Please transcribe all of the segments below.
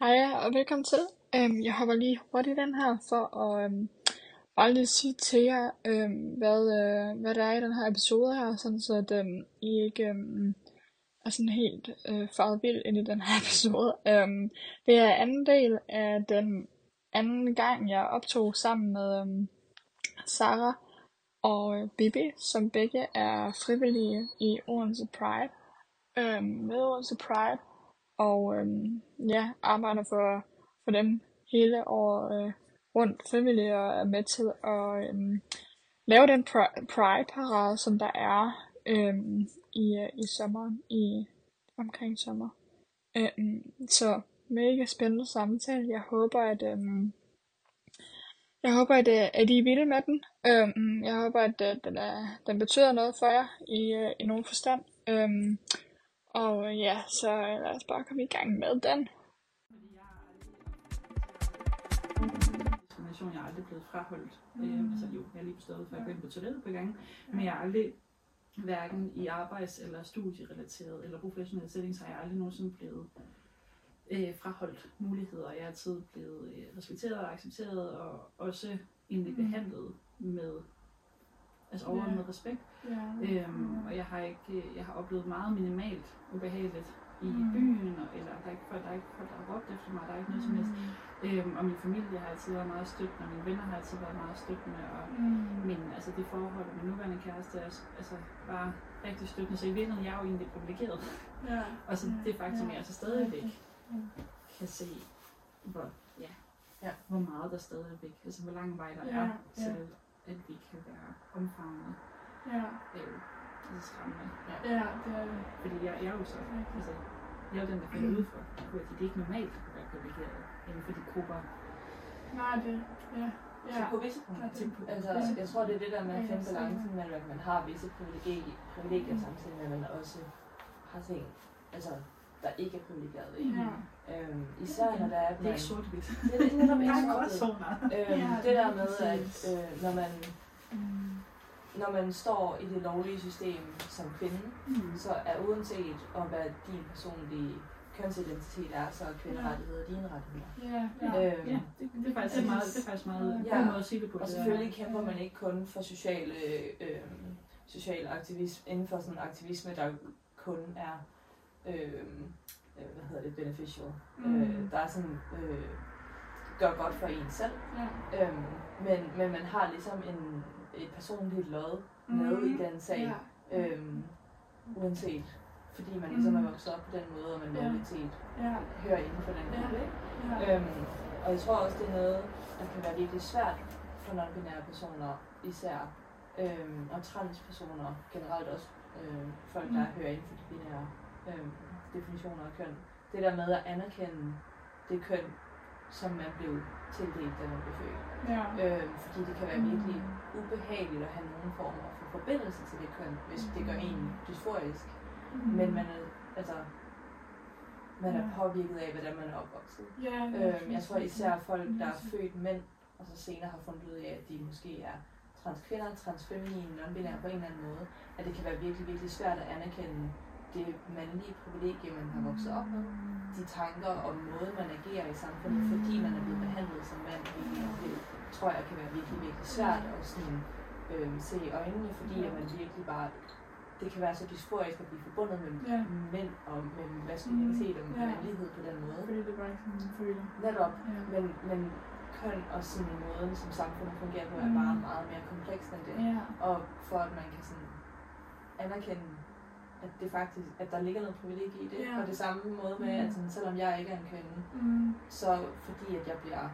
Hej og velkommen til. Øhm, jeg hopper lige hurtigt den her for at øhm, bare lige sige til jer, øhm, hvad, øh, hvad der er i den her episode her, sådan så at øhm, I ikke øhm, er sådan helt øh, faret vildt ind i den her episode. Øhm, det er anden del af den anden gang, jeg optog sammen med øhm, Sara og øh, Bibi, som begge er frivillige i Odense Pride. Øhm, med Odense Pride og øhm, ja, arbejder for, for dem hele året øh, rundt frivillige og er med til at øhm, lave den Pride-parade, som der er øhm, i, øh, i sommeren, i omkring sommer. Øhm, så mega spændende samtale. Jeg håber, at øhm, jeg håber, at, øh, at I er vilde med den. Øhm, jeg håber, at, at den, er, den betyder noget for jer i, i nogen forstand. Øhm, og ja, så lad os bare komme i gang med den. Diskrimination, jeg er aldrig blevet fraholdt. Mm. Altså jo, jeg er lige bestået for at gå ind på toilettet på gang, men jeg er aldrig hverken i arbejds- eller studierelateret eller professionel setting, så har jeg aldrig nogensinde blevet øh, fraholdt muligheder. Jeg er altid blevet øh, respekteret og accepteret og også egentlig mm. behandlet med altså overordnet med respekt. Ja. Øhm, og jeg har ikke, jeg har oplevet meget minimalt ubehageligt i mm. byen, og, eller der er ikke folk, der er ikke folk, der har råbt efter mig, der er ikke noget som helst. Mm. Øhm, og min familie har altid været meget støttende, og mine venner har altid været meget støttende, og Mm. min, altså det forhold, min nuværende kæreste er altså bare rigtig støttende, så i virkeligheden jeg er jo egentlig privilegeret. Ja. Og så det faktum, Ja. jeg altså stadigvæk Ja. kan se, hvor, ja, Ja. hvor meget der stadigvæk, altså hvor lang vej der Ja, er ja. At vi kan være omfavnet. Ja. Det er jo altså skræmmende. ja, det er det. Fordi jeg, jeg er jo så, altså, jeg er jo den, der falder ud for, fordi det er ikke normalt at være privilegeret inden for de grupper. Nej, det, ja. Så Ja. på visse punkter. Ja, Altså, ja. jeg tror, det er det der med at Ja, finde så- balancen mellem, at man har visse privilegier, privilegier Mm. samtidig med, at man også har ting, altså, der ikke er privilegeret i. Ja. Øhm, især når der er, Det er ikke sort-hvidt. Det er netop ikke gråzoner. Øhm, Ja, det der med, at øh, når, man, Mm. når man står i det lovlige system som kvinde, Mm. så er uanset om hvad din personlige kønsidentitet er, så er kvinderettigheder dine rettigheder. Ja, ja. Øhm, Ja, det, det, er faktisk det er meget, det er faktisk meget Ja. god måde at sige det på. Og selvfølgelig kæmper man ikke kun for sociale, øh, social aktivisme, inden for sådan en aktivisme, der kun er, øh, øh, hvad hedder det, beneficial. Mm. Øh, der er sådan, øh, gør godt for en selv. Ja. Øhm, men, men man har ligesom en, et personligt lod med Mm. i den sag, Ja. øhm, uanset fordi man ligesom er Mm. vokset op på den måde, og man Ja. lovligt set Ja. hører inden for den Ja. gruppe. ikke? Ja. Øhm, og jeg tror også, det er noget, der kan være virkelig svært for non-binære personer, især øhm, og transpersoner generelt også øh, folk, der Mm. hører inden for de binære øhm, definitioner af køn. Det der med at anerkende det køn, som man blev tildelt, da man blev født. Ja. Øhm, fordi det kan være virkelig ubehageligt at have nogen former for forbindelse til det køn, hvis det gør en dysforisk. Mm. Men man er, altså, man er påvirket af, hvordan man er opvokset. Ja, Øhm, jeg tror især folk, der er Mm. født mænd, og så senere har fundet ud af, at de måske er transkvinder, transfeminine, non-binære på en eller anden måde, at det kan være virkelig, virkelig svært at anerkende det mandlige privilegie, man har vokset op med. De tanker og måde, man agerer i samfundet, fordi man er blevet behandlet som mand. Det tror jeg kan være virkelig, virkelig svært at sådan, øhm, se i øjnene, fordi at man virkelig bare det kan være så dysforisk at blive forbundet med Ja. mænd og med maskulinitet og Ja. mandlighed på den måde. Fordi det er bare ikke sådan, føler. Netop. Ja. Men, men køn og sådan måden, som samfundet fungerer på, er Mm. bare meget mere komplekst end det. Ja. Og for at man kan sådan anerkende, at det faktisk, at der ligger noget privilegie i det. Ja. På det samme måde med, Mm. at sådan, selvom jeg ikke er en kvinde, Mm. så fordi at jeg bliver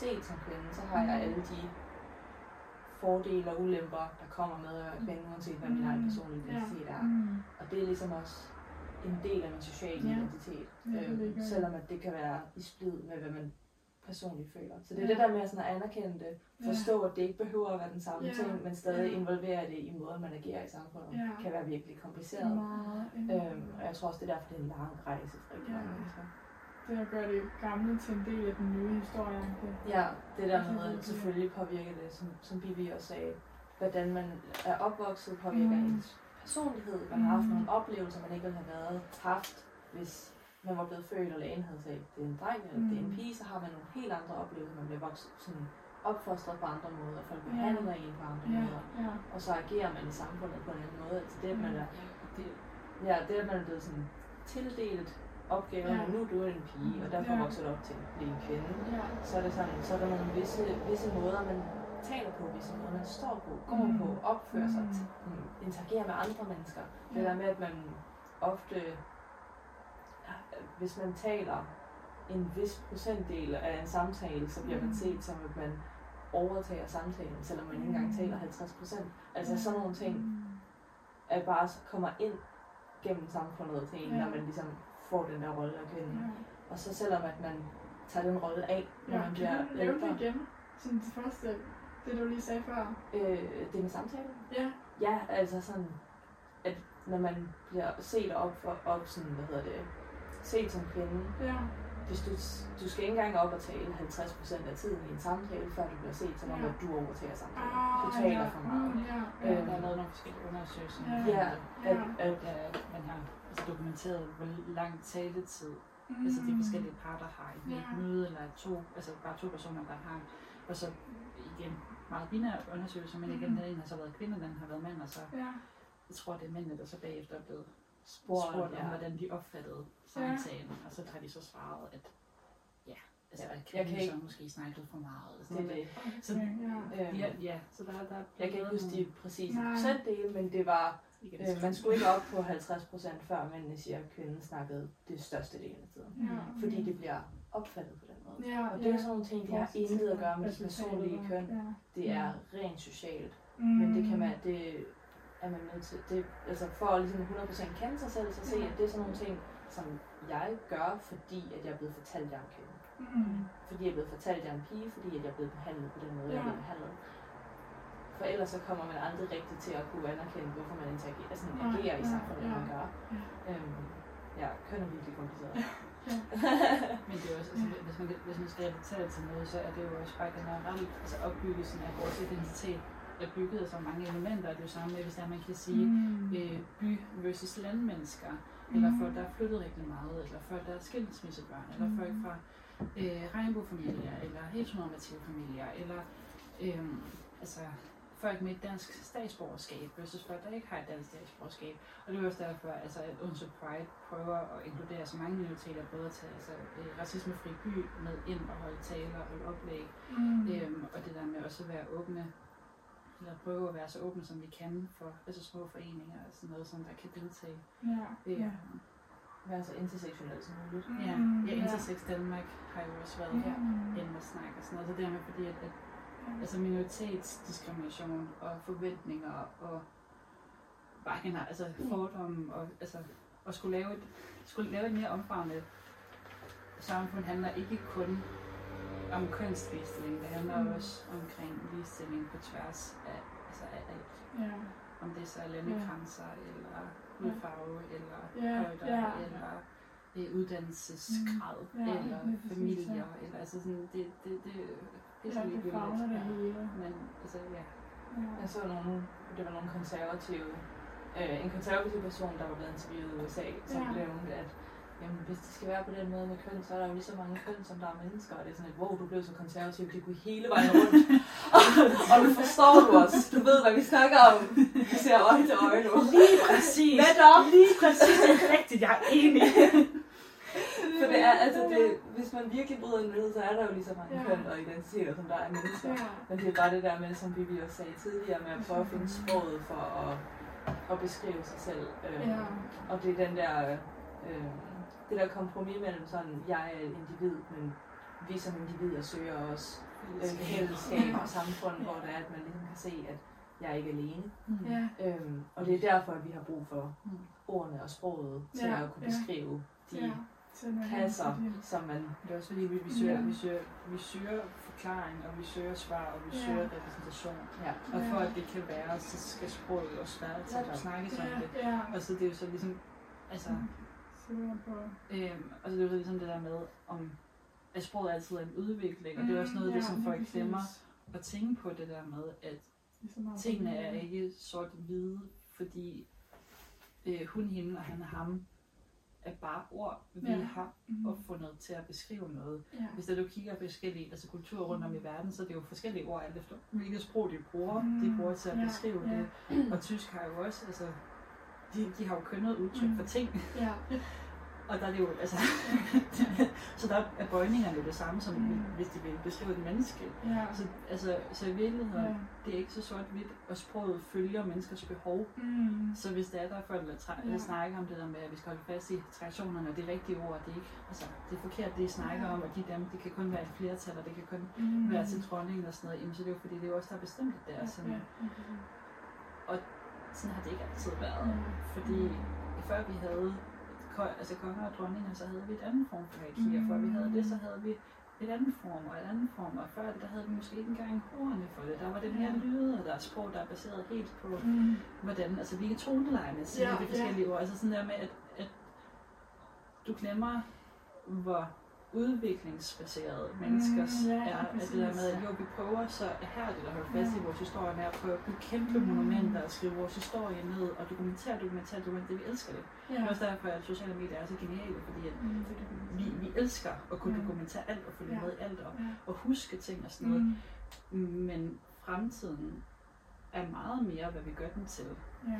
set som kvinde, så har jeg Mm. alle de fordele og ulemper, der kommer med at være kvinde, uanset hvad min egen Mm. personlige identitet er. Mm. Og det er ligesom også en del af min sociale Ja. identitet. Ja, i. selvom at det kan være i splid med, hvad man personligt føler. Så det er Ja. det der med at, sådan at anerkende det, forstå at det ikke behøver at være den samme Ja. ting, men stadig Ja. involvere det i måden, man agerer i samfundet, Ja. kan være virkelig kompliceret. Meget. Øhm, og jeg tror også, det er derfor, det er en lang rejse for rigtig Ja. mange mennesker. Det at gøre det gamle til en del af den nye historie. Det. Ja, det der med, at selvfølgelig påvirker det, som, som Bibi også sagde, hvordan man er opvokset, påvirker Mm. ens personlighed. Man har haft Mm. nogle oplevelser, man ikke ville have været haft, hvis man var blevet født, og lægen havde sagt, det er en dreng eller det er en pige, så har man nogle helt andre oplevelser. Man bliver vokset sådan opfostret på andre måder, folk behandler en på andre Ja, måder, ja. og så agerer man i samfundet på en anden måde. Altså det, at man er, det, ja, det, at man er blevet sådan tildelt opgaven, Ja. ja. nu er du en pige, og derfor Ja. vokser du op til at blive en kvinde. Ja. Så er, det sådan, så er der nogle visse, visse måder, man taler på, visse måder, man står på, går Mm. på, opfører sig, Mm. mm, interagerer med andre mennesker. Det Ja. der med, at man ofte, hvis man taler en vis procentdel af en samtale, så bliver man Mm. set som, at man overtager samtalen, selvom man ikke engang Mm. taler 50 procent. Altså sådan nogle ting, at bare så kommer ind gennem samfundet til en, Ja. når man ligesom får den der rolle af kvinde. Ja. Og så selvom at man tager den rolle af, når Ja, man kan bliver du nævne ældre. det igen? Sådan det første, det du lige sagde før. Øh, det med samtalen? Ja. Ja, altså sådan, at når man bliver set op, for, op sådan, hvad hedder det, set som kvinde, Ja. hvis du, du skal ikke engang op og tale 50% af tiden i en samtale, før du bliver set som om, Ja. at du overtager samtalen. Ah, Du taler ja. for meget. Mm, ja. Øh, Ja. Der er lavet nogle forskellige undersøgelser. Ja. Ja, Ja. at, at, Ja, man har altså dokumenteret, hvor lang taletid Mm. altså de forskellige parter har i Ja. et møde, eller to, altså bare to personer, der har, og så igen, meget binære undersøgelser, men igen, Mhm. den ene har så været kvinde, den har været mand, og så, Ja. jeg tror, det er mændene, der så bagefter er blevet Spurgt, spurgt, spurgt om, ja. hvordan de opfattede samtalen, og så har de så svaret, at ja, altså, Ja, at jeg kan så ikke- måske snakkede for meget. Altså, det det. Så, Ja. Øhm, ja, ja, så der, der er Jeg kan ikke huske de præcise procentdele, men det var, øh, man skulle ikke op på 50% før mændene siger, at kvinden snakkede det største del af tiden. Ja. Fordi det bliver opfattet på den måde. Ja, Og det er sådan nogle ting, det har intet at gøre med det Resultatet, personlige køn. Ja. Det er rent socialt. Mm. Men det kan man, det er man nødt til, det, altså for at ligesom 100% kende sig selv, så se, Ja. at det er sådan nogle ting, som jeg gør, fordi at jeg er blevet fortalt, at jeg er en kvinde. Mm. Fordi jeg er blevet fortalt, at jeg er en pige, fordi at jeg er blevet behandlet på den måde, jeg er Ja. blevet behandlet. For ellers så kommer man aldrig rigtigt til at kunne anerkende, hvorfor man interagerer, altså Nej, agerer i ja, samfundet, ja. man gør. Øhm, ja, køn er virkelig kompliceret. Men det er også, altså, hvis, man, hvis man skal relatere til noget, så er det jo også bare generelt, altså opbyggelsen af vores identitet er bygget af så mange elementer. Det er jo samme med, hvis der man kan sige Mm. øh, by versus landmennesker, eller folk, der er flyttet rigtig meget, eller folk, der er skilsmissebørn, eller Mm. folk fra øh, regnbuefamilier, eller heteronormative familier, eller øh, altså, folk med et dansk statsborgerskab versus folk, der ikke har et dansk statsborgerskab. Og det er også derfor, altså, at Unso Pride prøver at inkludere så mange minoriteter, både at tage altså, øh, racismefri by med ind og holde taler og oplæg, Mm. Øhm, og det der med også at være åbne, eller prøve at være så åbne som vi kan for altså små foreninger og sådan noget, som der kan deltage. Ja. Øhm, Ja. Være så intersektionel som muligt. ja, Mm, ja, ja. Intersex Danmark har jo også været. Mm. inde og snakke og sådan noget. Så det der med, fordi at, at altså minoritetsdiskrimination og forventninger og bare generelt, altså fordomme og altså at skulle lave et, skulle lave et mere omfavnende samfund handler ikke kun om kønsligestilling, det handler Mm. også omkring ligestilling på tværs af, altså af alt. Ja. Om det så er landegrænser, eller hudfarve, eller Ja, højder, ja. eller øh, uddannelsesgrad, Mm, ja, eller familier, ja. eller altså sådan, det, det, det, det er Ja, så det favner det Ja. hele. Men altså, ja. Ja. Jeg så nogle, det var nogle konservative, øh, en konservativ person, der var blevet interviewet i USA, som Ja. ja. nævnte, at jamen, hvis det skal være på den måde med køn, så er der jo lige så mange køn, som der er mennesker, og det er sådan et, wow, du blev så konservativ, det kunne hele vejen rundt. og, og nu forstår du os, du ved, hvad vi snakker om. Vi ser øje til øje nu. Lige præcis! Hvad dog? Lige præcis, det er rigtigt, jeg er enig. For det er, altså, det, hvis man virkelig bryder ned, så er der jo lige så mange Ja. køn og identiteter, som der er mennesker. Ja. Men det er bare det der med, som Vivi også sagde tidligere, med at prøve at finde sproget for at, at beskrive sig selv. Øhm, Ja. Og det er den der, øh, det der kompromis mellem sådan, jeg er et individ, men vi som individer søger også øh, fællesskab og samfund, hvor det er, at man ligesom kan se, at jeg er ikke alene. Ja. Øhm, og det er derfor, at vi har brug for Mm. ordene og sproget til Ja, at kunne ja. beskrive de Ja. Er det. kasser, som man Det er også fordi, vi, vi, søger, Ja. vi, søger, vi søger forklaring, og vi søger svar, og vi Ja. søger repræsentation. ja, Og for Ja. at det kan være, så skal sproget også være til at snakke om det. Ja. Ja. Og så det er jo så ligesom, altså, på. Øhm, og så det er jo ligesom det der med, om at sproget altid er en udvikling, og det er også noget af det, Mm, Ja, som lige folk glemmer at tænke på det der med, at at- tingene er ikke sort-hvide, fordi øh, hun, hende og han og ham er bare ord, vi Ja. har Mhm. opfundet til at beskrive noget. Ja. Hvis der du kigger på forskellige altså kulturer rundt om i verden, så er det jo forskellige ord, alt efter hvilket sprog de bruger, Mm. de bruger til at Ja, beskrive ja. det. Og tysk har jo også, altså, de, de har jo kønnet udtryk for Mm. ting, Ja. og der er det jo, altså, så der er bøjningerne jo det samme, som Mm. hvis de vil beskrive et menneske. Ja. Så, altså, så i virkeligheden, Ja. det er ikke så sort-hvidt, og sproget følger menneskers behov. Mm. Så hvis det er der folk, der tra- Ja. ja. snakker om det der med, at vi skal holde fast i traditionerne, og det er rigtige ord, det er ikke, altså, det er forkert, det I snakker Ja. om, og de dem, det kan kun være et flertal, og det kan kun Mm. være til dronningen og sådan noget, jamen, så er det jo fordi, det er jo også der er bestemt, det er sådan. Ja. Ja. Sådan har det ikke altid været. Ja. Fordi før vi havde altså konger og dronninger, så havde vi et andet form for hierarki, og før vi havde det, så havde vi et andet form og et andet form, og før det, der havde vi måske ikke engang ordene for det. Der var det mere Ja. lyde, og der er sprog, der er baseret helt på, Mm. hvordan, altså hvilke tonelejene siger Ja, ja, de forskellige ord. Altså sådan der med, at, at du glemmer, hvor udviklingsbaserede menneskers Mm, ja, er. At det der med, at jo, vi prøver så her det at holde fast i vores historie med at prøve at bygge kæmpe monumenter og skrive vores historie ned og dokumentere, dokumentere, dokumentere. Vi elsker det. Det Ja. er også derfor, at sociale medier er så geniale, fordi at Mm. vi, vi elsker at kunne Mm. dokumentere alt og følge Ja. med i alt og, Ja. og huske ting og sådan noget. Mm. Men fremtiden er meget mere, hvad vi gør den til, Ja.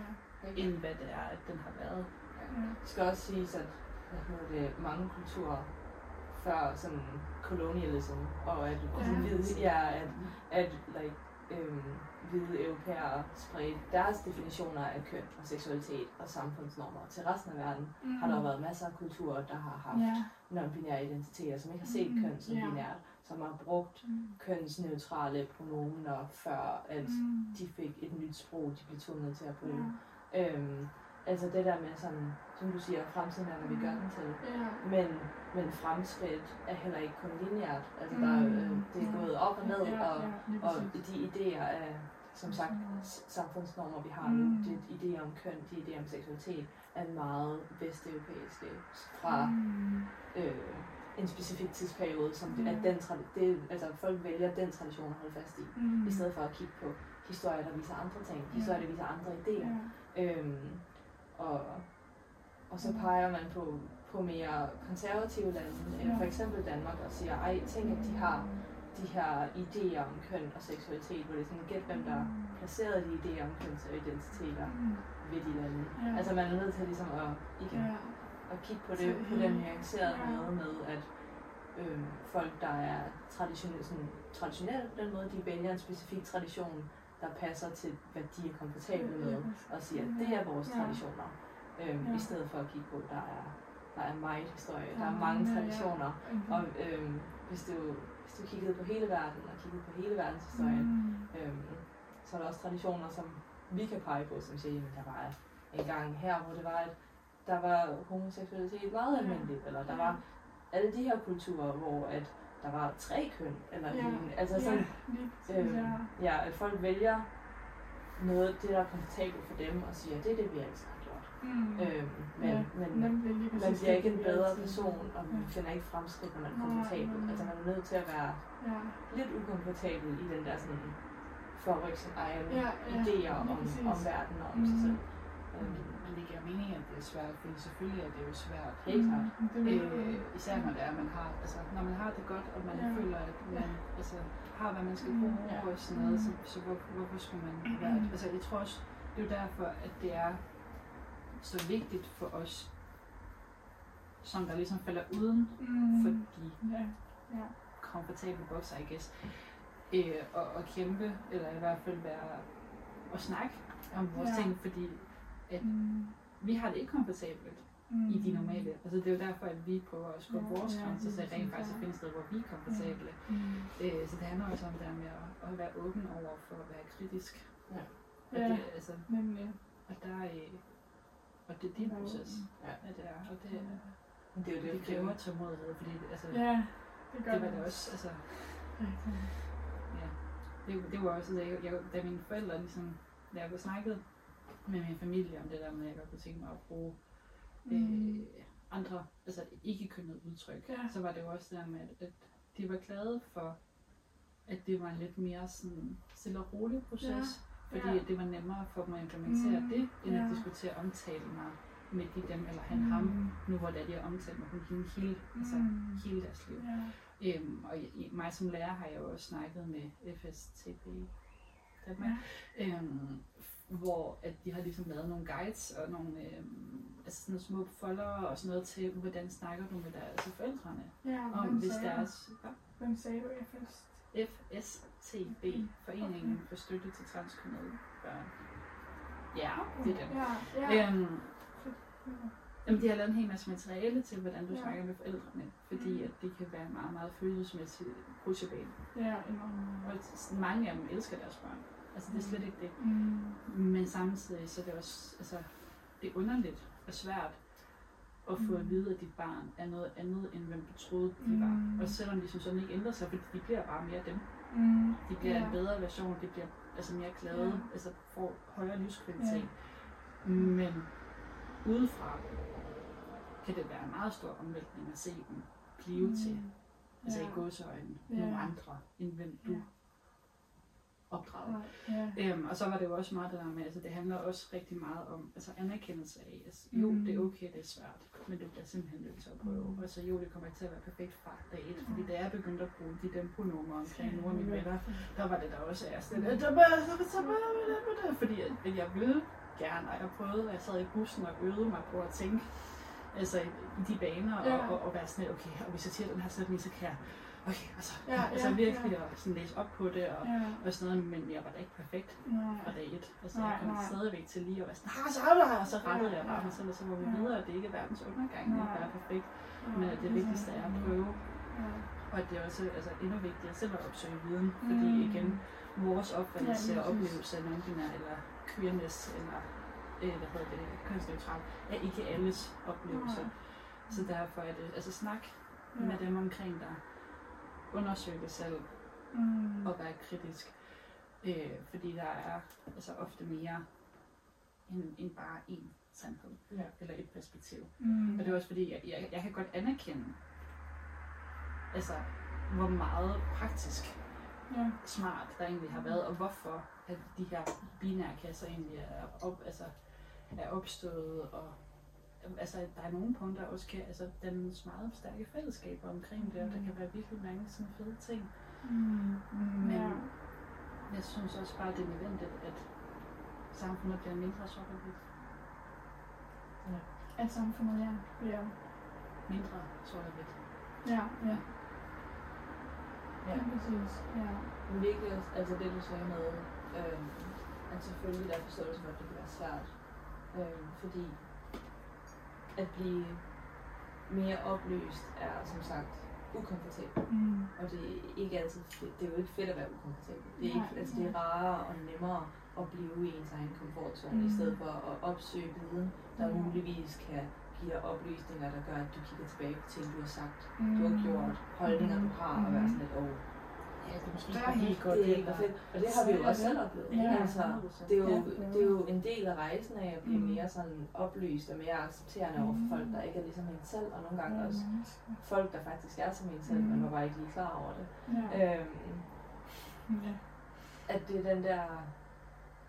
end hvad det er, at den har været. Ja. Det skal også siges, at hvad hedder det, mange kulturer før sådan colonialism, og at, Ja. hvide, ja, at, at like, øhm, hvide europæere spredte deres definitioner af køn og seksualitet og samfundsnormer til resten af verden, Mm. har der været masser af kulturer, der har haft Ja. non-binære identiteter, som ikke har set Mm, køn som ja. binært, som har brugt Mm. kønsneutrale pronomener, før at Mm. de fik et nyt sprog, de blev tvunget til at bruge. Ja. Øhm, altså det der med sådan, som du siger, fremtiden er, hvad vi gør den til. Ja. Men, men fremskridt er heller ikke kun lineært. Altså der, er, øh, Mm, det er gået op og ned, Ja, og, ja, og de idéer af, som sagt, Mm. samfundsnormer, vi har nu, Mm. de idéer om køn, de idéer om seksualitet, er meget vesteuropæiske fra Mm. øh, en specifik tidsperiode, som det, Ja. at den, det, altså folk vælger den tradition at holde fast i, Mm. i stedet for at kigge på historier, der viser andre ting, historier, der viser andre idéer. Ja. Øhm, og, og så peger man på, på mere konservative lande, end Ja. for eksempel Danmark, og siger, ej, tænk at de har de her idéer om køn og seksualitet, hvor det er sådan, gæt hvem der placerede de idéer om køn og identiteter Mm. ved de lande. Ja. Altså man er nødt til ligesom at, igen, Ja. at kigge på det på den nuancerede ja. måde med, at øhm, folk, der er traditionelle, sådan, traditionelle på den måde, de vælger en specifik tradition, der passer til, hvad de er komfortable med, og siger, at det er vores Ja. traditioner. Øhm, Ja. I stedet for at kigge på, der er, der er meget historie, Der der er mange mange, ja. traditioner. Okay. Og øhm, hvis, du, hvis du kiggede på hele verden, og kiggede på hele verdenshistorien, Mm. øhm, så er der også traditioner, som vi kan pege på, som siger, at der var en gang her, hvor det var, at der var homoseksualitet meget Ja. almindeligt, eller der Ja. var alle de her kulturer, hvor at der var tre køn, eller Ja. lignende. Altså sådan, ja, øhm, ja. ja, at folk vælger noget, det der er komfortabelt for dem, og siger, det er det, vi altid har gjort. Mm. Øhm, men, Ja, men Nemlig man bliver ikke en bedre person, og man Ja. finder ikke fremskridt, når man er Nej, komfortabel. nej. Altså man er nødt til at være Ja. lidt ukomfortabel i den der sådan, for at rykke sine egne Ja, ja, idéer om, om verden og om Mhm. sig selv. Øhm, det giver mening, at det er svært, fordi selvfølgelig er det jo svært. Helt klart. Mm, Øh, især når det er, man har, altså, når man har det godt, og man Ja. føler, at man altså, har, hvad man skal Mm, bruge ja. og sådan noget, Mm. så, så hvor, hvorfor skulle man være det? Altså, jeg tror også, det er jo derfor, at det er så vigtigt for os, som der ligesom falder uden Mm. for de Ja, ja. komfortable bokser, I guess, øh, og, og kæmpe, eller i hvert fald være og snakke om vores ja. ting, fordi at Mm. vi har det ikke komfortabelt Mm. i de normale. Altså det er jo derfor, at vi prøver at skubbe Ja, vores ja, grænser, så det rent faktisk ja. findes steder, hvor vi er komfortable. Mm. Øh, så det handler også om det der med at, at være åben over for at være kritisk. Ja. Og Ja. det, altså, Nemlig. og der er, og det er din proces, Ja. at det er, og det, Men det er jo det, det kræver tålmodighed, fordi altså, Ja, det gør det var det også, altså, ja, det, det var også, altså, jeg, jeg, da mine forældre ligesom, da jeg snakkede med min familie om det der med, at jeg godt kunne tænke mig at bruge Mm. øh, andre, altså ikke kønnet udtryk, Ja. så var det jo også der med, at, at de var glade for, at det var en lidt mere sådan stille og rolig proces, Ja, fordi ja. det var nemmere for dem at implementere Mm, det, end ja. at diskutere omtale mig med de dem, eller han ham, nu hvor det er, de har omtalt med hun hende hele, altså Mm. hele deres liv. Ja. Øhm, og i, mig som lærer har jeg jo også snakket med FSTP Danmark, øhm, hvor at de har ligesom lavet nogle guides og nogle øhm, altså sådan nogle små foldere og sådan noget til, hvordan snakker du med deres altså forældrene Ja, om, hvis sagde deres ja, Hvem sagde du først? FSTB, Foreningen for Støtte til Transkønnede Børn. Ja, det er dem. Ja, ja. Øhm, Jamen, de har lavet en hel masse materiale til, hvordan du Ja. snakker med forældrene, fordi at det kan være meget, meget følelsesmæssigt rutsjebane. Ja, enormt. Og mange af dem elsker deres børn. Altså, det er slet ikke det. Mm. Men samtidig så er det også, altså, det er underligt og svært at få at Mm. vide, at dit barn er noget andet, end hvem du troede, de var. Mm. Og selvom de som sådan ikke ændrer sig, fordi de bliver bare mere dem. Mm. De bliver Ja. en bedre version, de bliver altså mere glade, Ja. altså får højere livskvalitet. Men udefra kan det være en meget stor omvæltning at se dem blive Mm. til, altså Ja. i gåseøjne, Ja. nogle andre, end hvem du Ja. opdrager. Ja. Øhm, og så var det jo også meget det der med, altså det handler også rigtig meget om altså anerkendelse af, altså, jo, Mm. det er okay, det er svært, men du bliver simpelthen nødt til at prøve. Mm. Altså jo, det kommer ikke til at være perfekt fra dag et, fordi da jeg begyndte at bruge de dem pronomer omkring nogle af mine venner, der var det der også sådan, at der bare, så, så det, det, fordi at, at jeg ville gerne, og jeg prøvede, og jeg sad i bussen og øvede mig på at tænke, altså i, de baner, og, Ja. og, og, være sådan, okay, og hvis jeg siger den her sætning, så kan jeg, okay, altså, Ja, altså ja, virkelig ja. at sådan læse op på det, og, Ja. og sådan noget, men jeg var da ikke perfekt fra Nej. dag et. Altså, Nej, jeg kom nej. stadigvæk til lige at være sådan, ah, så er og så rettede Ja, jeg bare ja. mig selv, og så var vi Ja. videre, at det ikke er verdens undergang, det Nej. ikke er perfekt, men at det vigtigste er at prøve, Ja. og at det er også altså, endnu vigtigere selv at opsøge viden, fordi Mm. igen, vores opfattelse Ja, og oplevelse af non-binær eller queerness, eller øh, hvad hedder det, kønsneutral, er ikke alles oplevelse. Nej. Så derfor er det, altså snak Ja. med dem omkring dig, undersøg det selv, Mm. og være kritisk. Øh, fordi der er altså ofte mere end, end bare én sandhed, Ja. eller et perspektiv. Mm. Og det er også fordi, jeg, jeg, jeg kan godt anerkende, altså, hvor meget praktisk Ja. smart der egentlig har været, og hvorfor at de her binære kasser egentlig er, op, altså, er opstået, og altså, der er nogle punkter også kan, altså, den meget stærke fællesskaber omkring det, og der kan være virkelig mange sådan fede ting. Mm. Men Ja. jeg synes også bare, det er nødvendigt, at samfundet bliver mindre og hvidt. At samfundet, ja. Ja. Mindre hvidt. Ja, ja. Ja. Ja, præcis. Ja. Men virkelig også, altså det du sagde med, øhm, at selvfølgelig der er forståelse for, at det kan være svært. Øhm, fordi at blive mere oplyst er som sagt ukomfortabelt. Mm. Og det er ikke altid fedt. Det er jo ikke fedt at være ukomfortabel. Det er, Nej, ikke, altså, det er rarere og nemmere at blive i ens egen komfortzone, mm. i Mm. stedet for at opsøge viden, der Ja. muligvis kan give dig oplysninger, der gør, at du kigger tilbage på ting, du har sagt, Mm. du har gjort, holdninger, du har, og være Mm. sådan lidt, åh, Ja, det er måske er helt godt. det er eller-. Og det har vi jo Så også selv oplevet. Ja, altså, 100%. det, er jo, det er jo en del af rejsen af at blive Mm. mere sådan oplyst og mere accepterende over for Mm. folk, der ikke er ligesom en selv, og nogle gange Ja, også folk, der faktisk er som en selv, Mm. men var bare ikke lige klar over det. Ja. Øhm, Ja. at det er den der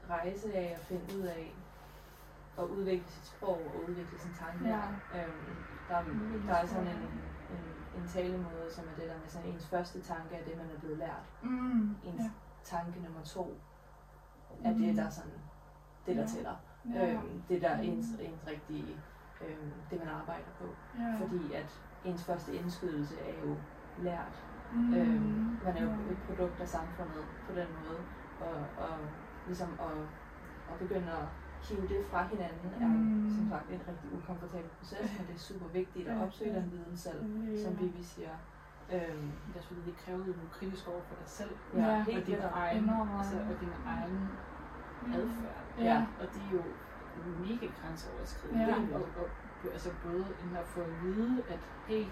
rejse af at finde ud af at udvikle sit sprog og udvikle sin tanke. Ja. Øhm, der, er- der er sådan en, en, talemåde, som er det der med sådan ens første tanke er det, man er blevet lært. Mm. Ens Ja. tanke nummer to er det, der er sådan, det der Ja. tæller. Ja. Øhm, det der er Mm. ens, ens rigtige, øhm, det man arbejder på. Ja. Fordi at ens første indskydelse er jo lært. Mm. Øhm, man er jo Ja. et produkt af samfundet på den måde. Og, og ligesom at, at begynde at hive det fra hinanden er Mm. som sagt en rigtig ukomfortabel proces, men det er super vigtigt at opsøge den viden selv, Ja. som Vivi siger. Øhm, Det er selvfølgelig, det kræver jo nogle kritisk over for dig selv, ja, Ja, og helt din egen, altså, og din egen adfærd. Ja. Og det er jo mega grænseoverskridende. Ja. Og, og, og, altså både end at få at vide, at hey,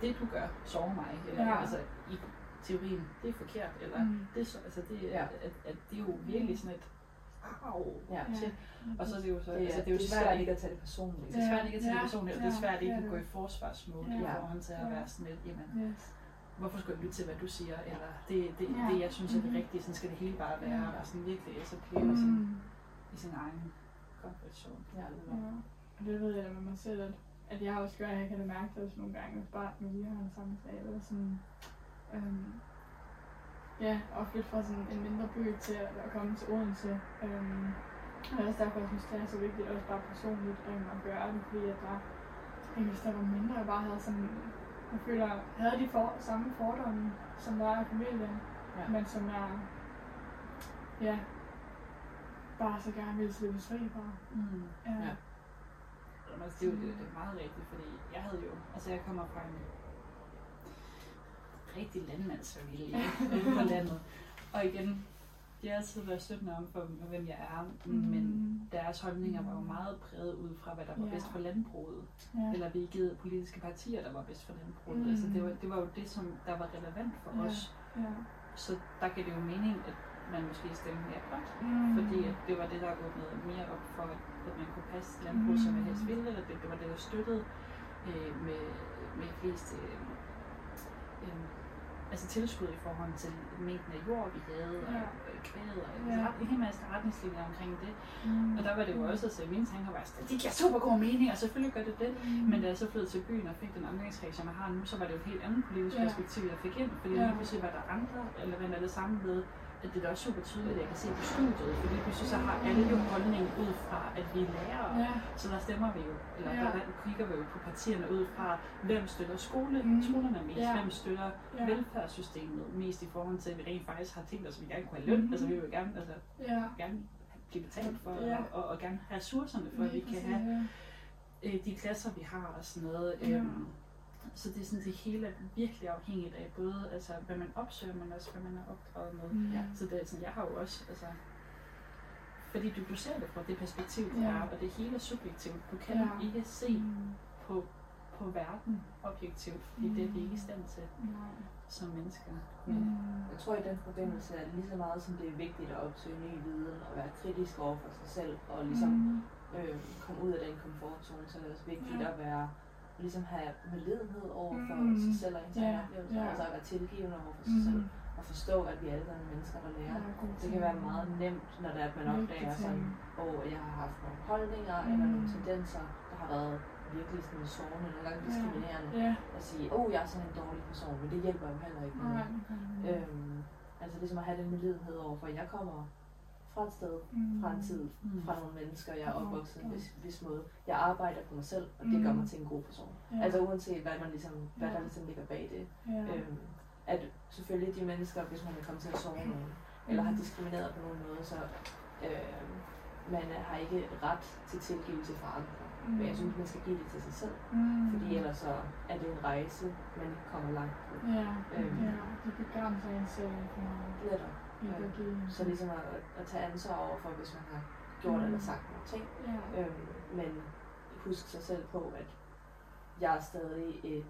det du gør sårer mig, eller Ja. altså i teorien, det er forkert, eller Mm. det er så, altså det, Ja. at, at det er jo virkelig sådan et, au, Ja. Og så er det jo så, Det, altså er, det er jo det er svært, svært ikke at tage det personligt. det er svært ikke at tage det personligt, og det er svært ikke Ja, at det gå i forsvarsmode i Ja. forhold til at være sådan lidt, jamen, Yes. hvorfor skulle jeg lytte til, hvad du siger, eller det, det, Ja. det jeg synes er det Mhm. rigtige, sådan skal det hele bare være, Ja. og sådan virkelig altså leve i, sin, Mm. i sin egen sjovt. Ja, det Ja. Og det ved jeg da med mig selv, at, at jeg også gør, at jeg kan da mærke det også nogle gange, hvis bare når vi har en samtale, eller sådan, øhm, ja, og flytte fra sådan en mindre by til at, komme til Odense. Øhm, og det er også derfor, jeg synes, det er så vigtigt, også bare personligt øhm, at gøre det, fordi at der, jeg hvis der var mindre, jeg bare havde sådan, jeg føler, havde de for, samme fordomme, som der er i familien, Ja. men som jeg, ja, bare så gerne ville slippe fri fra. Mm. Ja. Ja. Altså, det, er det er meget rigtigt, fordi jeg havde jo, altså jeg kommer fra en rigtig landmandsfamilie på landet. Og igen, de har altid været støttende om for, hvem jeg er, men deres holdninger var jo meget præget ud fra, hvad der var Ja. bedst for landbruget. ja. Eller hvilke politiske partier, der var bedst for landbruget. Mm. Altså, det, var, det var jo det, som der var relevant for Ja. os. ja. Så der gav det jo mening, at man måske stemte mere grønt. Mm. Fordi at det var det, der åbnede mere op for, at, man kunne passe landbrug, som man helst ville, eller det, det var det, der støttede øh, med, med flest øh, øh, altså tilskud i forhold til mængden af jord, vi havde, og Ja. øh, kvæget, og Ja. ja. en hel masse retningslinjer omkring det. Mm. Og der var det jo også, at mine tanker var sådan, det giver super god mening, og selvfølgelig gør det det. Mm. Men da jeg så flyttede til byen og fik den omgangskreds, som jeg har nu, så var det jo et helt andet politisk Ja. perspektiv, jeg fik ind. Fordi Ja. lige pludselig var der andre elementer af det samme ved, at det er da også super tydeligt, at jeg kan se på studiet. For lige pludselig så har alle jo holdning ud fra, at vi er lærere. Ja. Så der stemmer vi jo, eller Ja. der kigger vi jo på partierne ud fra, hvem støtter skole, Mm. skolerne mest, Ja. hvem støtter Ja. velfærdssystemet mest i forhold til, at vi rent faktisk har tænkt os, at vi gerne kunne have løn. Mm. Altså vi vil jo gerne, altså, Ja. gerne blive betalt for, Ja. og, og, gerne have ressourcerne for, at vi kan have øh, de klasser, vi har og sådan noget. Ja. Så det er sådan, det hele er virkelig afhængigt af både, altså, hvad man opsøger, men også, hvad man er opdraget med. Mm. Ja. Så det er sådan, jeg har jo også, altså, fordi du, du ser det fra det perspektiv, der Ja. er, og det hele er subjektivt. Du kan Ja. ikke se Mm. på, på verden objektivt, fordi det er vi ikke i stand til Nej. som mennesker. Mm. Jeg tror i den forbindelse, at lige så meget som det er vigtigt at opsøge ny viden og være kritisk over for sig selv og ligesom Mm. øh, komme ud af den komfortzone, så er det også vigtigt Ja. at være ligesom have medlidenhed over for Mm. sig selv og ens Ja, egen oplevelser, ja. altså at være tilgivende over for sig selv Mm. og forstå, at vi alle sammen er mennesker, der lærer. Ja, Det kan være meget nemt, når det er, at man opdager sådan, åh, jeg har haft nogle holdninger mm. eller nogle Mm. tendenser, der har været virkelig sådan sårende eller Ja. diskriminerende. Ja. At sige, åh, jeg er sådan en dårlig person, men det hjælper jo heller ikke. Nej. Øhm, altså ligesom at have den medlidenhed over, for jeg kommer fra et sted, Mm. fra en tid, Mm. fra nogle mennesker, jeg er Ja, opvokset i en ja. vis, vis måde. Jeg arbejder på mig selv, og det gør Mm. mig til en god person. Ja. Altså uanset hvad, man ligesom, hvad Ja. der ligesom ligger bag det. ja. Øhm, at selvfølgelig de mennesker, hvis man er kommet til at sove nogen, eller har Mm. diskrimineret på nogen måde, så øh, man har ikke ret til tilgivelse fra andre. Mm. Men jeg synes, man skal give det til sig selv, Mm. fordi ellers så er det en rejse, man ikke kommer langt på. Ja, Øhm. ja, de begrænser en selv. Netop. Ja. at give- Så ligesom at, at tage ansvar over for, hvis man har gjort Mm. eller sagt nogle ting. Ja. Øhm, men husk sig selv på, at jeg er stadig et,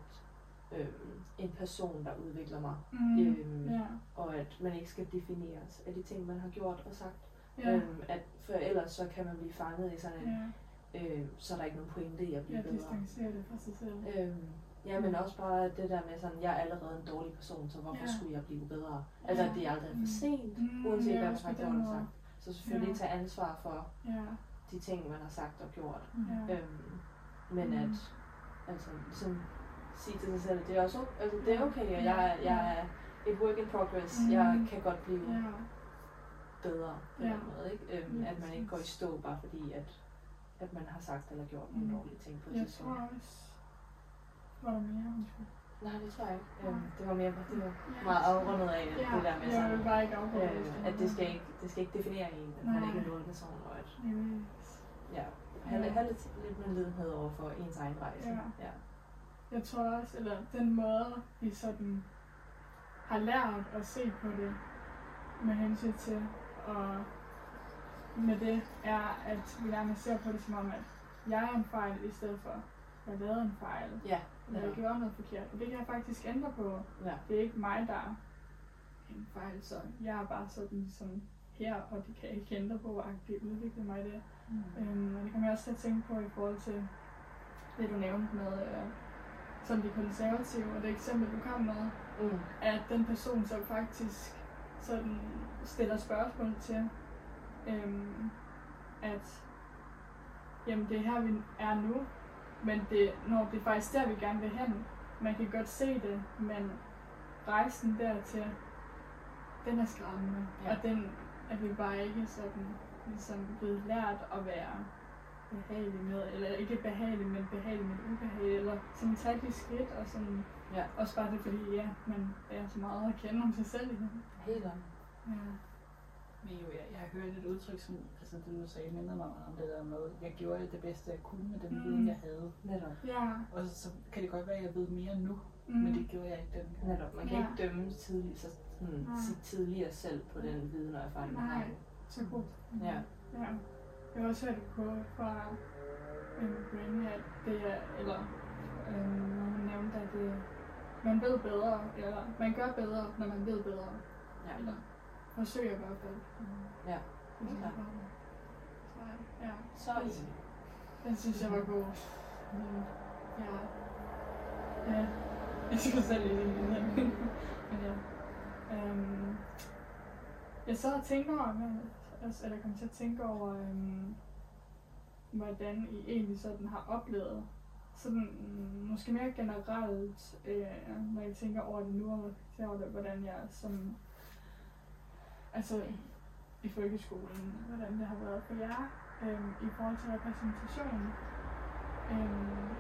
øhm, en person, der udvikler mig. Mm. Øhm, Ja. Og at man ikke skal defineres af de ting, man har gjort og sagt. Ja. Øhm, at for ellers så kan man blive fanget i sådan en, Ja. øhm, så er der ikke nogen pointe i at blive Jeg bedre. distancerer det fra sig selv. Øhm, ja, men også bare det der med sådan, jeg er allerede en dårlig person, så hvorfor Ja. skulle jeg blive bedre? Altså, Ja. at det aldrig er for sent, Mm, uanset ja, hvad man har gjort og sagt. Så selvfølgelig Ja. tage ansvar for Ja. de ting, man har sagt og gjort. Ja. Øhm, men Mm. at altså, ligesom sige til sig selv, at det er også altså, det er Ja. okay, og jeg, er- jeg er et work in progress. Mm. Jeg kan godt blive Ja. bedre på Ja. den måde. Ikke? Øhm, at man ikke går i stå, bare fordi, at, at man har sagt eller gjort nogle Mm. dårlige ting på et Jeg tidspunkt. tror også... Var der mere? Nej, det tror jeg ikke. Øhm, det var mere det var Ja. meget afrundet af Ja, det der med jeg sådan, bare ikke afbryde. øh, at det skal ikke, det skal ikke definere en, at man Nej. ikke er en person, og at Mm. ja, have, Ja. have lidt, lidt med lidenhed over for ens egen rejse. Ja. Ja. Jeg tror også, eller den måde, vi sådan har lært at se på det med hensyn til, og med det, er, at vi nærmest ser på det som om, at jeg er en fejl, i stedet for, at jeg lavede en fejl, Ja. Eller jeg gjorde noget forkert. Og det kan jeg faktisk ændre på. Ja. Det er ikke mig, der er en fejl, så jeg er bare sådan, sådan her, og det kan jeg ikke ændre på, at det udvikler mig det. Mm. Øhm, og det kommer jeg også til at tænke på i forhold til det, du nævnte med øh, sådan de konservative, og det eksempel, du kom med, Mm. at den person, som faktisk sådan stiller spørgsmål til, øhm, at jamen det er her, vi er nu, men det, når det er faktisk der, vi gerne vil hen. Man kan godt se det, men rejsen dertil, den er skræmmende. Ja. Og den er vi bare ikke sådan, ligesom blevet lært at være behagelig med, eller ikke behagelig, men behagelig med ubehag, eller sådan tage de skridt, og sådan, Ja. også bare det, fordi ja, man er så meget at kende om sig selv. igen. Helt om. Ja. Men jo, jeg, jeg har hørt et udtryk, som altså det du sagde, minder mig om det der med, jeg gjorde det bedste, jeg kunne med den Mm. viden, jeg havde. Netop. Ja. Og så, så kan det godt være, at jeg ved mere nu, Mm. men det gjorde jeg ikke dengang. Netop. Man kan Ja. ikke dømme tidlig, så, sådan, Nej. sit tidligere selv på den viden og erfaring, man har. Nej. Så godt. Ja. Ja. Jeg har også hørt på fra en Brainy, at det er, eller når hun nævnte, at det, man ved bedre, eller man gør bedre, når man ved bedre. Ja. Eller forsøger i hvert fald. Ja. Det synes jeg Okay. bare- Så, ja. Så easy. Den synes jeg var god. Mm. Ja. Ja. Jeg skulle selv lige sige det. Men ja. Øhm, jeg sad og tænker over, altså, eller kom til at tænke over, øhm, hvordan I egentlig sådan har oplevet, sådan mm, måske mere generelt, øh, når jeg tænker over det nu, og reflekterer over det, hvordan jeg som, altså i folkeskolen, hvordan det har været for jer, øhm, i forhold til repræsentation. Øhm,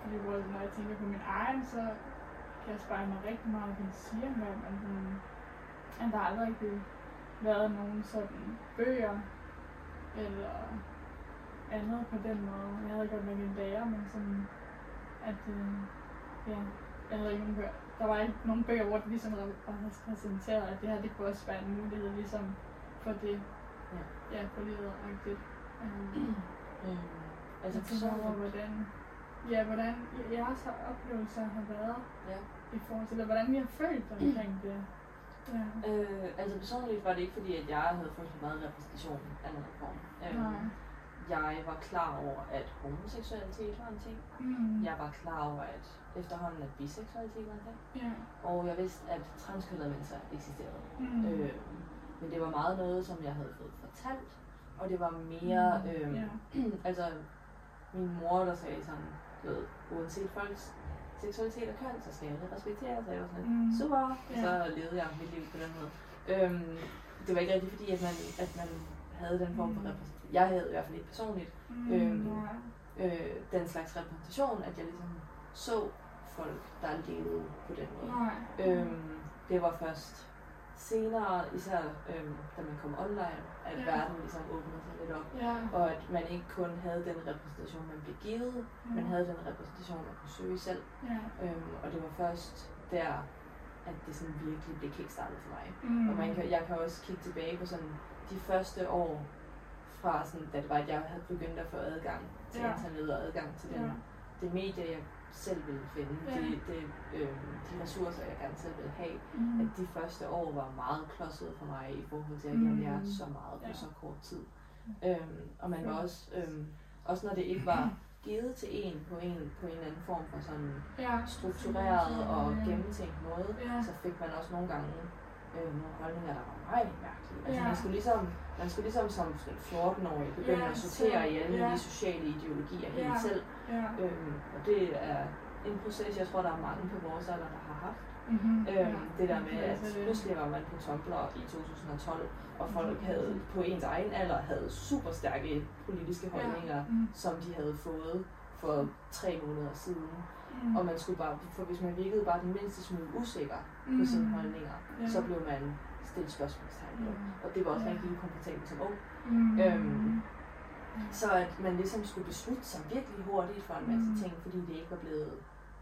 fordi hvor, når jeg tænker på min egen, så kan jeg spejle mig rigtig meget hvad siger med, at, at der aldrig rigtig været nogen sådan bøger, eller andet på den måde. Jeg havde godt med min lærer, men sådan, at øh, ja, jeg havde ikke nogen bøger. Der var ikke nogen bøger, hvor det ligesom repræsenterede, at det her, det kunne også være en mulighed, ligesom for det, Ja. ja, for livet rigtigt. Um, Øhm, altså jeg tænker over, hvordan, ja, hvordan jeres oplevelser har været ja. i forhold til det, hvordan I har følt omkring det. Ja. Øh, altså personligt var det ikke fordi, at jeg havde fået så meget repræsentation af nogen form. Nej. Øhm, jeg var klar over, at homoseksualitet var en ting. Mm. Jeg var klar over, at efterhånden at biseksualitet var ting. Ja. Og jeg vidste, at transkønnede mennesker eksisterede. Mm. Øh, men det var meget noget, som jeg havde fået fortalt. Og det var mere, Mm. øh, Ja. altså min mor, der sagde sådan, du ved, uanset folks seksualitet og køn, så skal jeg det respektere. Så jeg var sådan Mm. super. Ja. Så levede jeg mit liv på den måde. Øhm, det var ikke rigtig fordi, at man, at man havde den form for Mm. repræsentation. Jeg havde i hvert fald ikke personligt Mm. Øhm, øh, den slags repræsentation, at jeg ligesom så folk, der levede på den måde. Nej. Øhm, det var først senere, især øhm, da man kom online, at Ja. verden ligesom åbnede sig lidt op. Ja. Og at man ikke kun havde den repræsentation, man blev givet, Mm. man havde den repræsentation, man kunne søge selv. Ja. Øhm, og det var først der, at det sådan virkelig blev kickstartet for mig. Mm. Og man kan, jeg kan også kigge tilbage på sådan de første år, fra sådan, da det var, at jeg havde begyndt at få adgang til Ja. ja. internet og adgang til den, Ja. det medie, jeg selv ville finde, Ja. de, de, øh, de ressourcer, jeg gerne selv ville have, Mm. at de første år var meget klodset for mig i forhold til at Mm. jeg lærte så meget på Ja. så kort tid. Øhm, og man var også, øhm, også når det ikke var givet til en på en, på en eller anden form for sådan Ja. struktureret og gennemtænkt måde, Ja. så fik man også nogle gange øh, nogle holdninger, der var meget mærkelige. Altså Ja. man skulle ligesom, man skulle ligesom som 14-årig begynde Ja, at sortere i alle ja. de sociale ideologier helt Ja. selv. Ja. Øhm, og det er en proces, jeg tror, der er mange på vores alder, der har haft. Mm-hmm. Øhm, det der med, at pludselig var man på Tumblr i 2012, og folk havde på ens egen alder havde super stærke politiske holdninger, Mm. som de havde fået for tre måneder siden. Mm. Og man skulle bare, for hvis man virkede bare den mindste smule usikker på Mm. sine holdninger, Ja. så blev man stillet spørgsmålstegn på. Mm. Og det var også Ja. rigtig ukomfortabelt som ung. Mm. Øhm, Så at man ligesom skulle beslutte sig virkelig hurtigt for en masse Mm. ting, fordi det ikke var blevet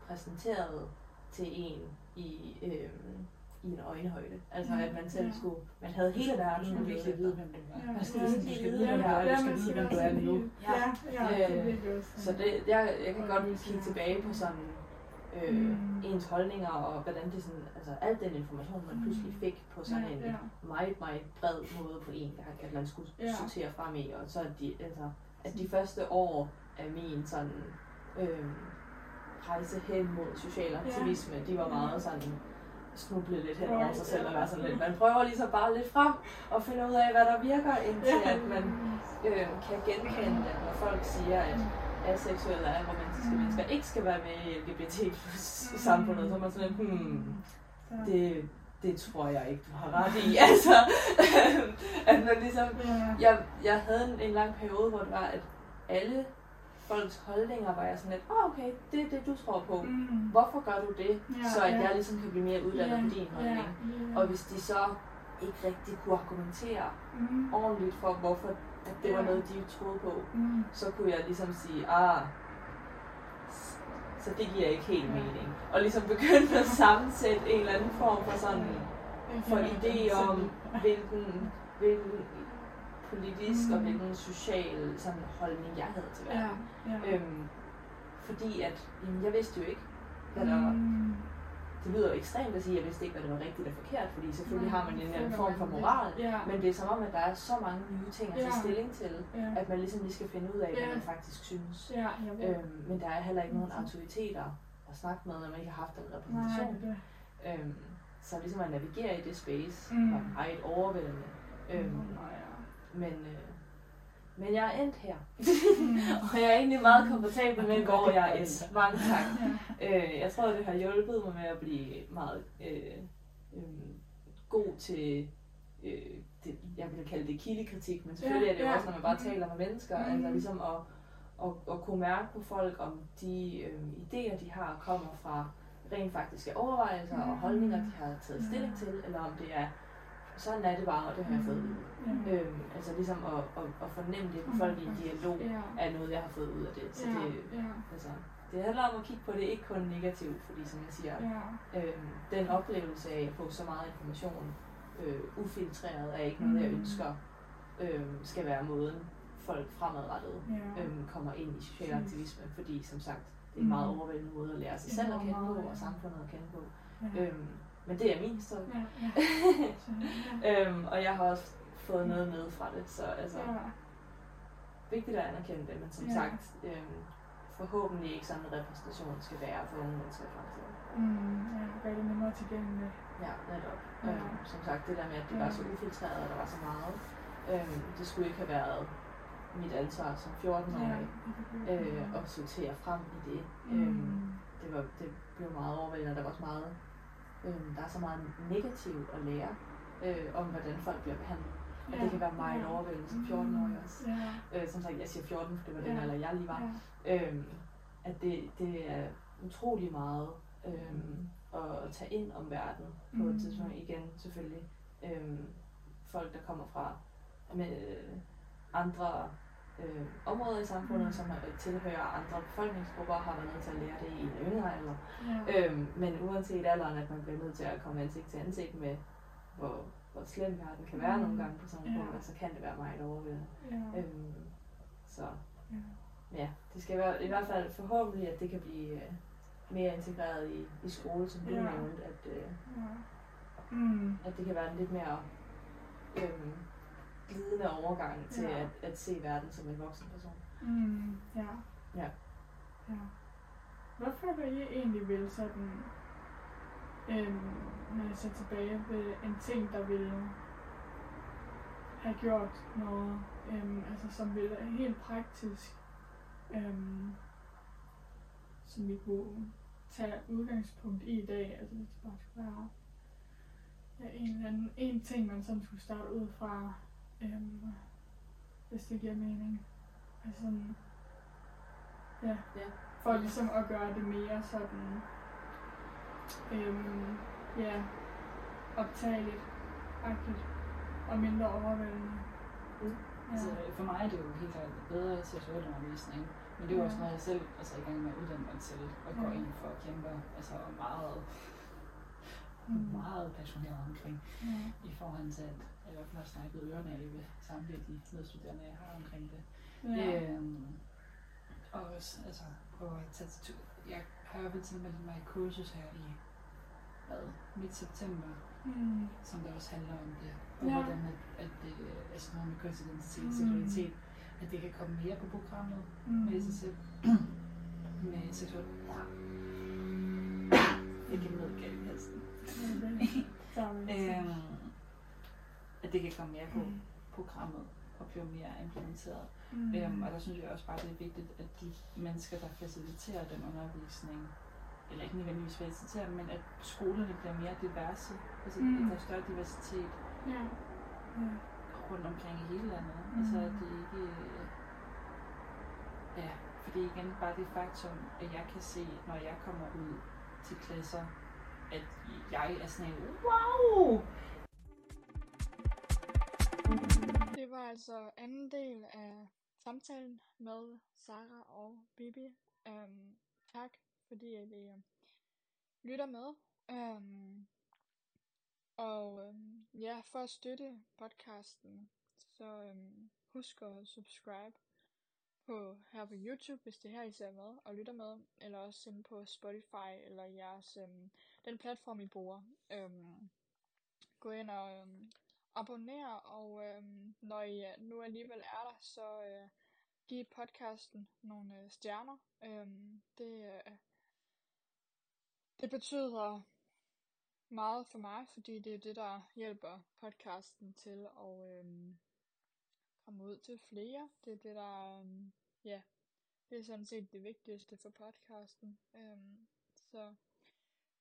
præsenteret til en i, øhm, i en øjenhøjde. Altså Mm. at man selv Ja. skulle, man havde hele verden Du skulle lede virkelig vide, hvem du var. Ja. Man skulle Ja. Du skal vide, hvem du er. er. Du man skal vide, skal hvem du er nu. Ja, ja, Øh, det. Så det, jeg, jeg kan Og godt kigge tilbage på sådan øh, Mm. ens holdninger og hvordan det sådan, altså al den information, man pludselig fik på sådan ja, en ja. meget, meget bred måde på en gang, at man skulle Ja. sortere frem i, og så at de, altså, at de første år af min sådan øh, rejse hen mod social aktivisme, de var meget sådan snuble lidt hen over sig selv og være sådan lidt. Man prøver lige så bare lidt frem og finde ud af, hvad der virker, indtil at man øh, kan genkende det, når folk siger, at aseksuelle og romantiske mennesker ikke skal være med i LGBT samfundet, så er man sådan hmm, det, det tror jeg ikke, du har ret i. altså, at man ligesom, jeg, jeg havde en, en lang periode, hvor det var, at alle folks holdninger var jeg sådan lidt, oh, okay, det er det, du tror på. Mm. Hvorfor gør du det? Ja, så at ja. jeg ligesom kan blive mere uddannet Ja, på din holdning. Ja. Og hvis de så ikke rigtig kunne argumentere Mm. ordentligt for, hvorfor at det var Ja. noget, de troede på, Mm. så kunne jeg ligesom sige, ah, så det giver ikke helt Ja. mening. Og ligesom begynde at sammensætte en eller anden form for sådan, for idé om, hvilken, hvilken politisk Mm. og hvilken social sådan, holdning jeg havde til Ja, verden. ja. Øhm, fordi at, jamen, jeg vidste jo ikke, hvad der var. Mm. Det lyder jo ekstremt at sige, at jeg vidste ikke, hvad der var rigtigt og forkert, fordi selvfølgelig har man en eller anden form for moral. Ja. Men det er som om, at der er så mange nye ting at tage Ja. stilling til, Ja. at man ligesom lige skal finde ud af, hvad Ja. man faktisk synes. Ja. Øhm, men der er heller ikke nogen Mhm. autoriteter at snakke med, når man ikke har haft Nej, repræsentation. det er det. Øhm, så ligesom at navigere i det space Mm. var meget overvældende. Øhm, Nå, ja. men, øh, men jeg er endt her. Mm. Og jeg er egentlig meget komfortabel med, hvor jeg er endt. Mange tak. Øh, jeg tror, det har hjulpet mig med at blive meget øh, øh, god til, øh, det, jeg vil kalde det kildekritik, men selvfølgelig Ja, er det jo ja. også, når man bare taler med mennesker, Mhm. altså ligesom at, at, at kunne mærke på folk, om de øh, idéer, de har, kommer fra rent faktiske overvejelser og Mhm. holdninger, de har taget stilling til, eller om det er, sådan er det bare, og det har jeg fået ud. Ja. Øhm, altså ligesom at, at, at fornemme det på folk i en dialog, Ja. er noget, jeg har fået ud af det. Så Ja, det, ja, Altså, det handler om at kigge på det ikke kun negativt, fordi som jeg siger, ja. øhm, den oplevelse af at få så meget information øh, ufiltreret er ikke noget, jeg Mm. ønsker øhm, skal være måden folk fremadrettet Ja. øhm, kommer ind i social aktivisme, fordi som sagt, det er en meget Mm. overvældende måde at lære sig selv at kende på, og samfundet at kende på. Ja. Øhm, men det er min historie. Ja, ja. Så, ja. øhm, og jeg har også fået noget med fra det, så altså, Ja. vigtigt at anerkende det, men som Ja. sagt, øhm, forhåbentlig ikke sådan en repræsentation skal være for unge mennesker i fremtiden. Mm, ja, gør det nemmere tilgængeligt. Ja, netop. Ja. Ja. Øhm, som sagt, det der med, at det Ja. var så ufiltreret, og der var så meget, øhm, det skulle ikke have været mit ansvar som 14-årig øh, at sortere frem i det. Øhm, Mm. det, var, det blev meget overvældende, og der var også meget, øhm, der er så meget negativt at lære øh, om, hvordan folk bliver behandlet. Og det kan være meget overvældende som 14-årig også. Ja. Øh, som sagt, jeg siger 14, for det var den Ja. alder, jeg lige var. Ja. Øhm, at det, det er utrolig meget øhm, at tage ind om verden på Mm. et tidspunkt. Igen selvfølgelig øhm, folk, der kommer fra med øh, andre øh, områder i samfundet, Mm. som er- tilhører andre befolkningsgrupper, har været nødt til at lære det i en yngre alder. Ja. Øhm, men uanset alderen, at man bliver nødt til at komme ansigt til ansigt med, hvor, hvor slem verden kan være Mm. nogle gange på sådan nogle Ja. punkter, så kan det være meget overvældende. Ja. Øhm, så Ja. ja, det skal være i hvert fald forhåbentlig, at det kan blive øh, mere integreret i, i skole, som du Ja. nævnte, at, øh, Ja. Mm. at det kan være lidt mere øhm, glidende overgang til Ja. at, at se verden som en voksen person. Mm. Ja. Ja. Ja. Hvad føler I egentlig vil sådan, øhm, når jeg ser tilbage ved en ting, der ville have gjort noget, øhm, altså som ville helt praktisk, øhm, som vi kunne tage udgangspunkt i i dag, altså hvis det bare skulle være ja, en eller anden, en ting, man sådan skulle starte ud fra, øhm, hvis det giver mening. Altså sådan, ja, Ja. for ligesom at gøre det mere sådan, øhm, ja, optageligt, agtigt og mindre overvældende. Ja. Altså, for mig er det jo helt klart bedre seksuel undervisning. Men det er jo også noget, jeg selv altså, er i gang med at uddanne mig til og gå Ja. ind for at kæmpe altså, meget, Mm. meget passioneret omkring. ja. I forhold til, at jeg i hvert fald har snakket ørerne af ved samtlige de medstuderende, jeg har omkring det. Ja. Øhm, og også altså, prøve at tage til Jeg har i hvert fald tilmeldt mig et kursus her i hvad, midt september, Mm. som der også handler om det. Og Ja. hvordan at, at det, altså noget med kønsidentitet, Mm. seksualitet, at det kan komme mere på programmet Mm. med sig selv. med seksuel... Ja. Ikke noget galt i halsen. Øhm, at det kan komme mere på mm. programmet og blive mere implementeret. Mm. Øhm, og der synes jeg også bare, det er vigtigt, at de mennesker, der faciliterer den undervisning, eller ikke nødvendigvis faciliterer, men at skolerne bliver mere diverse. Altså, mm. der er større diversitet Ja. Ja. rundt omkring i hele landet. Mm. Altså, at det ikke... øh, Ja, fordi igen, bare det faktum, at jeg kan se, når jeg kommer ud til klasser, at jeg er sådan en, wow! Det var altså anden del af samtalen med Sara og Bibi. Um, tak, fordi I øh, lytter med. Um, og um, ja, for at støtte podcasten, så um, husk at subscribe på her på YouTube, hvis det er her, I ser med og lytter med, eller også inde på Spotify eller jeres, um, den platform, I bruger. Øhm, gå ind og øhm, abonner, og øhm, når I øh, nu alligevel er der, så øh, giv podcasten nogle øh, stjerner. Øhm, det, øh, det betyder meget for mig, fordi det er det, der hjælper podcasten til at øhm, komme ud til flere. Det er det, der, øhm, ja, det er sådan set det vigtigste for podcasten. Øhm, så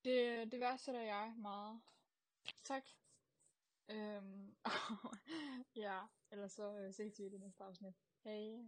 det, det værdsætter jeg meget. Tak. Øhm, ja, ellers så øh, ses vi i det næste afsnit. Hej.